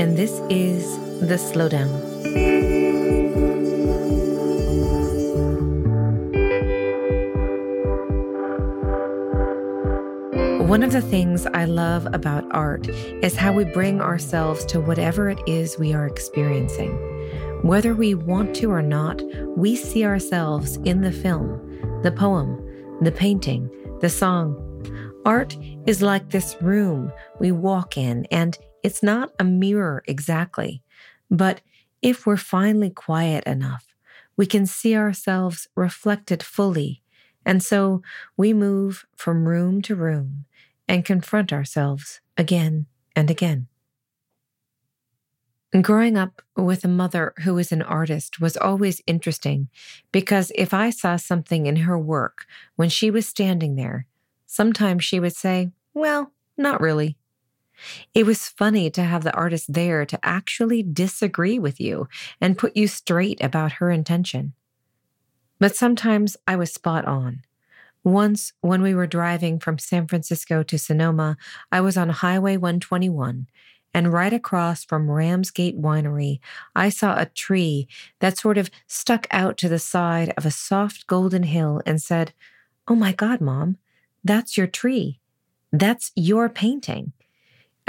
and this is The Slowdown. One of the things I love about art is how we bring ourselves to whatever it is we are experiencing. Whether we want to or not, we see ourselves in the film, the poem, the painting, the song. Art is like this room we walk in, and it's not a mirror exactly. But if we're finally quiet enough, we can see ourselves reflected fully. And so we move from room to room and confront ourselves again and again. Growing up with a mother who was an artist was always interesting because if I saw something in her work when she was standing there, sometimes she would say, Well, not really. It was funny to have the artist there to actually disagree with you and put you straight about her intention. But sometimes I was spot on. Once, when we were driving from San Francisco to Sonoma, I was on Highway 121, and right across from Ramsgate Winery, I saw a tree that sort of stuck out to the side of a soft golden hill and said, Oh my God, Mom, that's your tree. That's your painting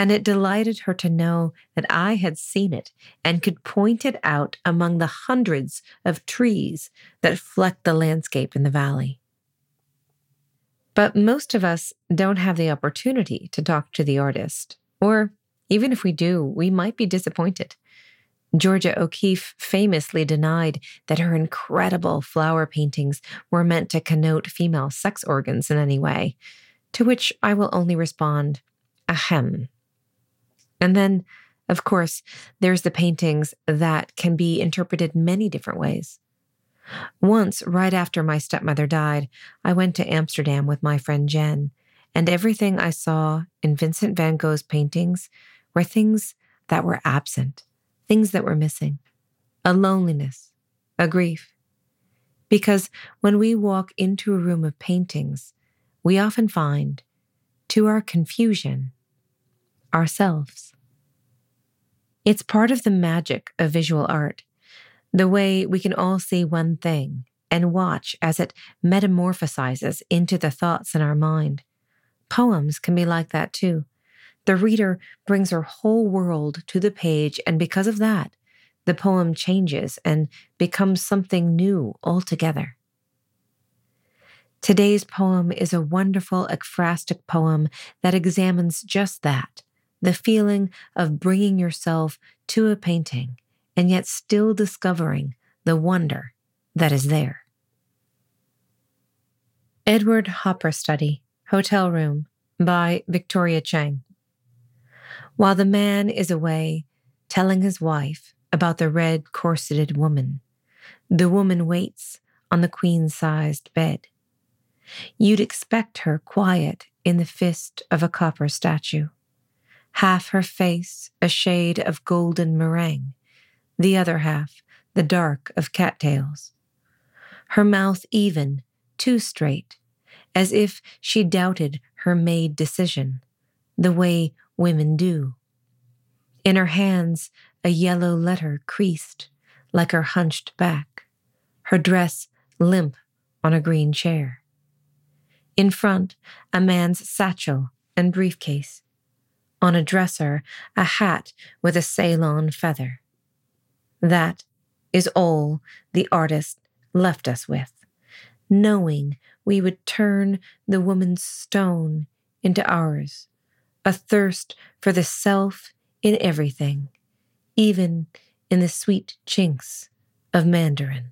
and it delighted her to know that I had seen it and could point it out among the hundreds of trees that flecked the landscape in the valley. But most of us don't have the opportunity to talk to the artist, or even if we do, we might be disappointed. Georgia O'Keeffe famously denied that her incredible flower paintings were meant to connote female sex organs in any way, to which I will only respond, ahem. And then, of course, there's the paintings that can be interpreted many different ways. Once, right after my stepmother died, I went to Amsterdam with my friend Jen, and everything I saw in Vincent van Gogh's paintings were things that were absent, things that were missing, a loneliness, a grief. Because when we walk into a room of paintings, we often find, to our confusion, ourselves. It's part of the magic of visual art, the way we can all see one thing and watch as it metamorphosizes into the thoughts in our mind. Poems can be like that too. The reader brings her whole world to the page, and because of that, the poem changes and becomes something new altogether. Today's poem is a wonderful ekphrastic poem that examines just that the feeling of bringing yourself to a painting and yet still discovering the wonder that is there. Edward Hopper Study, Hotel Room by Victoria Chang. While the man is away telling his wife about the red corseted woman, the woman waits on the queen sized bed. You'd expect her quiet in the fist of a copper statue half her face a shade of golden meringue, the other half the dark of cattails. Her mouth even, too straight, as if she doubted her made decision, the way women do. In her hands, a yellow letter creased like her hunched back, her dress limp on a green chair. In front, a man's satchel and briefcase on a dresser a hat with a Ceylon feather. That is all the artist left us with, knowing we would turn the woman's stone into ours, a thirst for the self in everything, even in the sweet chinks of Mandarin.